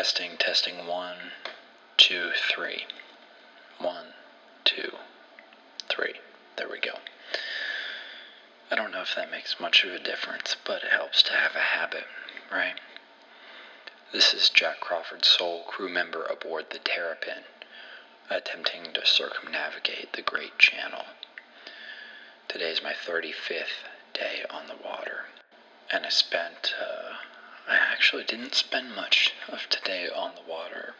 Testing, testing, one, two, three. One, two, three. There we go. I don't know if that makes much of a difference, but it helps to have a habit, right? This is Jack Crawford, sole crew member aboard the Terrapin, attempting to circumnavigate the Great Channel. Today is my 35th day on the water, and I spent, uh, I actually didn't spend much of today on the water.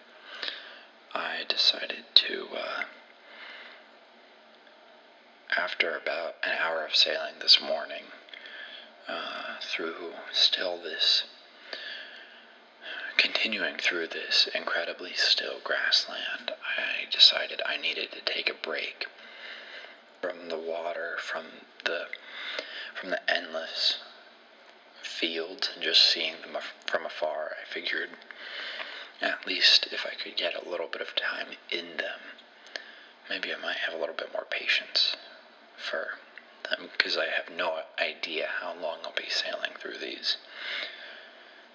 I decided to, uh, after about an hour of sailing this morning, uh, through still this, continuing through this incredibly still grassland, I decided I needed to take a break from the water, from the, from the endless fields, and just seeing them from afar. I figured at least if I could get a little bit of time in them, maybe I might have a little bit more patience for them because I have no idea how long I'll be sailing through these.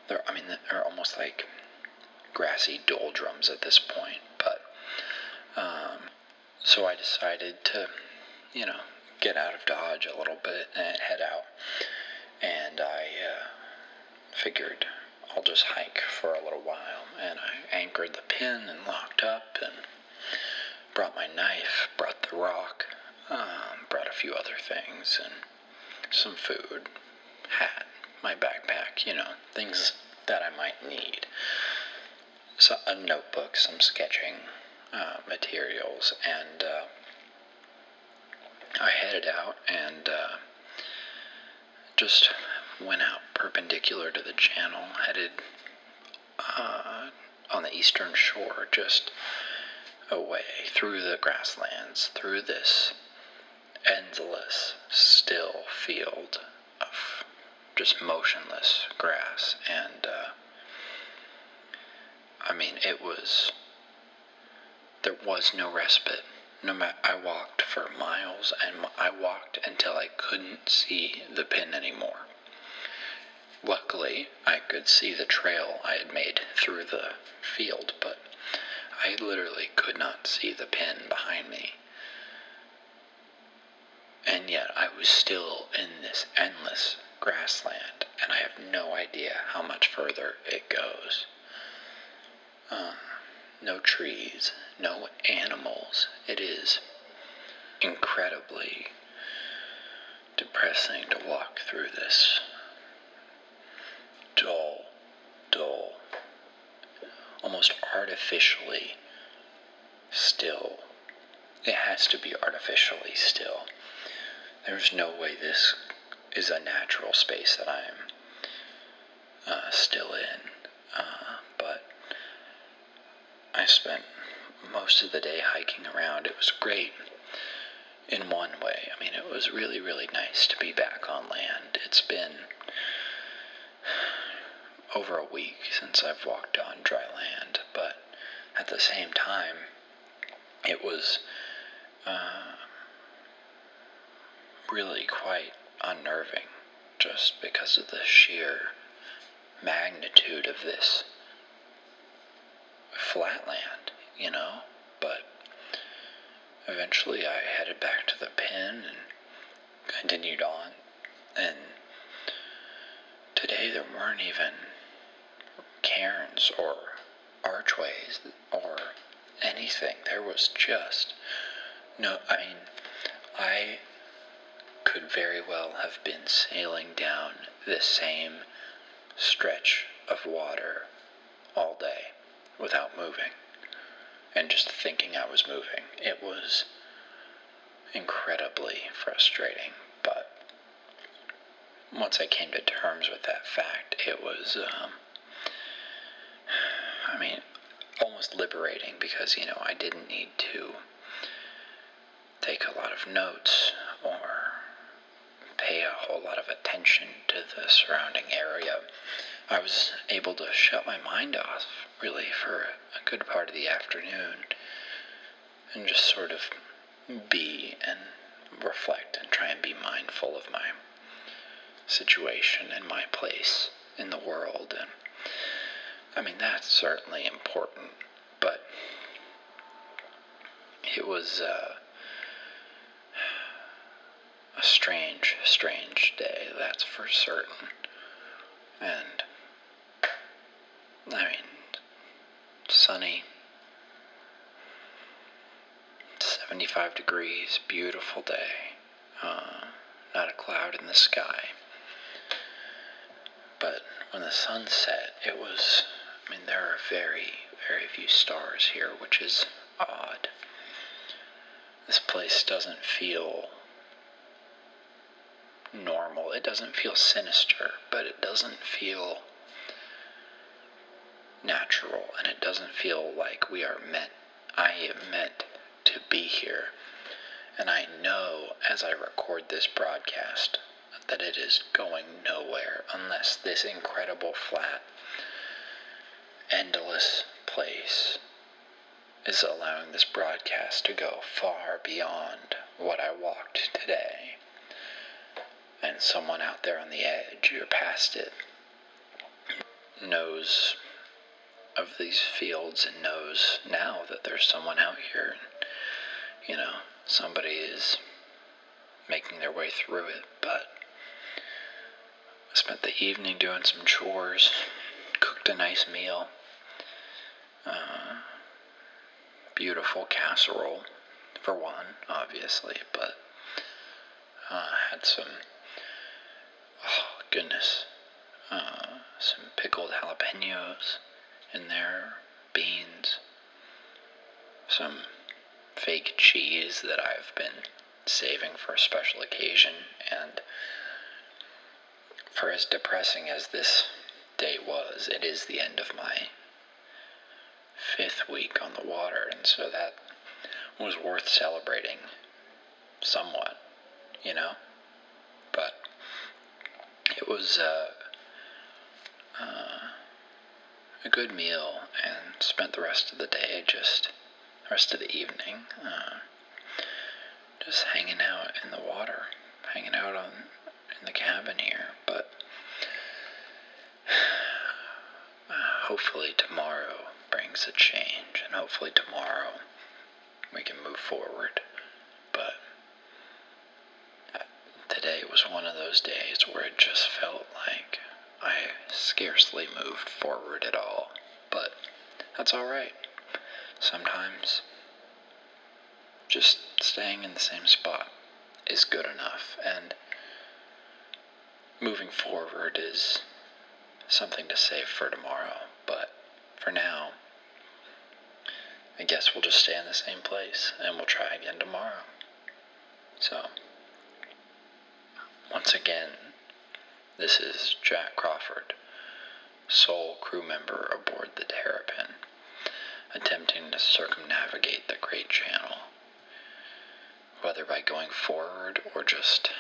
They're, I mean, they're almost like grassy doldrums at this point, but um, so I decided to, you know, get out of Dodge a little bit and head out, and I uh, figured I'll just hike for a little while, and I anchored the pin and locked up and brought my knife, brought the rock, um, brought a few other things and some food, hat, my backpack, you know, things that I might need. So, a notebook, some sketching uh, materials, and uh, I headed out and uh, just went out perpendicular to the channel, headed uh, on the eastern shore, just away through the grasslands, through this endless, still field of just motionless grass. And, uh, I mean, it was, there was no respite. No matter, I walked for miles and I walked until I couldn't see the pin anymore. Luckily, I could see the trail I had made through the field, but I literally could not see the pin behind me. And yet I was still in this endless grassland, and I have no idea how much further it goes. Um, no trees, no animals. It is incredibly depressing to walk through this dull, dull, almost artificially still. It has to be artificially still there's no way this is a natural space that I'm uh, still in. Uh, I spent most of the day hiking around. It was great in one way. I mean, it was really, really nice to be back on land. It's been over a week since I've walked on dry land, but at the same time, it was. Uh, really quite unnerving just because of the sheer magnitude of this flatland, you know? But eventually I headed back to the pin and continued on. And today there weren't even cairns or archways or anything. There was just no, I mean, I could very well have been sailing down the same stretch of water all day without moving and just thinking I was moving. It was incredibly frustrating, but once I came to terms with that fact, it was, um, I mean, almost liberating because, you know, I didn't need to take a lot of notes or pay a whole lot of attention to the surrounding area. I was able to shut my mind off, really, for a good part of the afternoon and just sort of be and reflect and try and be mindful of my situation and my place in the world. And I mean, that's certainly important, but it was uh, a strange, strange day, that's for certain. And, I mean, sunny, 75 degrees, beautiful day, uh, not a cloud in the sky. But when the sun set, it was, I mean, there are very, very few stars here, which is odd. This place doesn't feel normal. It doesn't feel sinister, but it doesn't feel natural, and it doesn't feel like we are meant, I am meant to be here. And I know as I record this broadcast that it is going nowhere unless this incredible flat, endless place is allowing this broadcast to go far beyond what I walked today. And someone out there on the edge or past it knows of these fields and knows now that there's someone out here. And, you know, somebody is making their way through it, but I spent the evening doing some chores, cooked a nice meal. Uh, beautiful casserole, for one, obviously, but uh, had some, oh goodness, uh, some pickled jalapenos in there, beans, some fake cheese that I've been saving for a special occasion, and for as depressing as this day was, it is the end of my fifth week on the water, and so that was worth celebrating somewhat, you know? It was uh, uh, a good meal and spent the rest of the day just, rest of the evening, uh, just hanging out in the water, hanging out on in the cabin here. But hopefully tomorrow brings a change, and hopefully tomorrow we can move forward. But uh, today was one of those days where it just felt like I scarcely moved forward at all. But that's alright. Sometimes just staying in the same spot is good enough, and moving forward is something to save for tomorrow. But for now, I guess we'll just stay in the same place and we'll try again tomorrow. So, once again, this is Jack Crawford, sole crew member aboard the Terrapin, attempting to circumnavigate the Great Channel, whether by going forward or just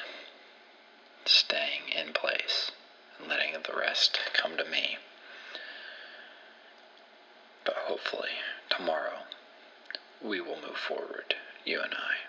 staying in place and letting the rest come to me. But hopefully, tomorrow, we will move forward, you and I.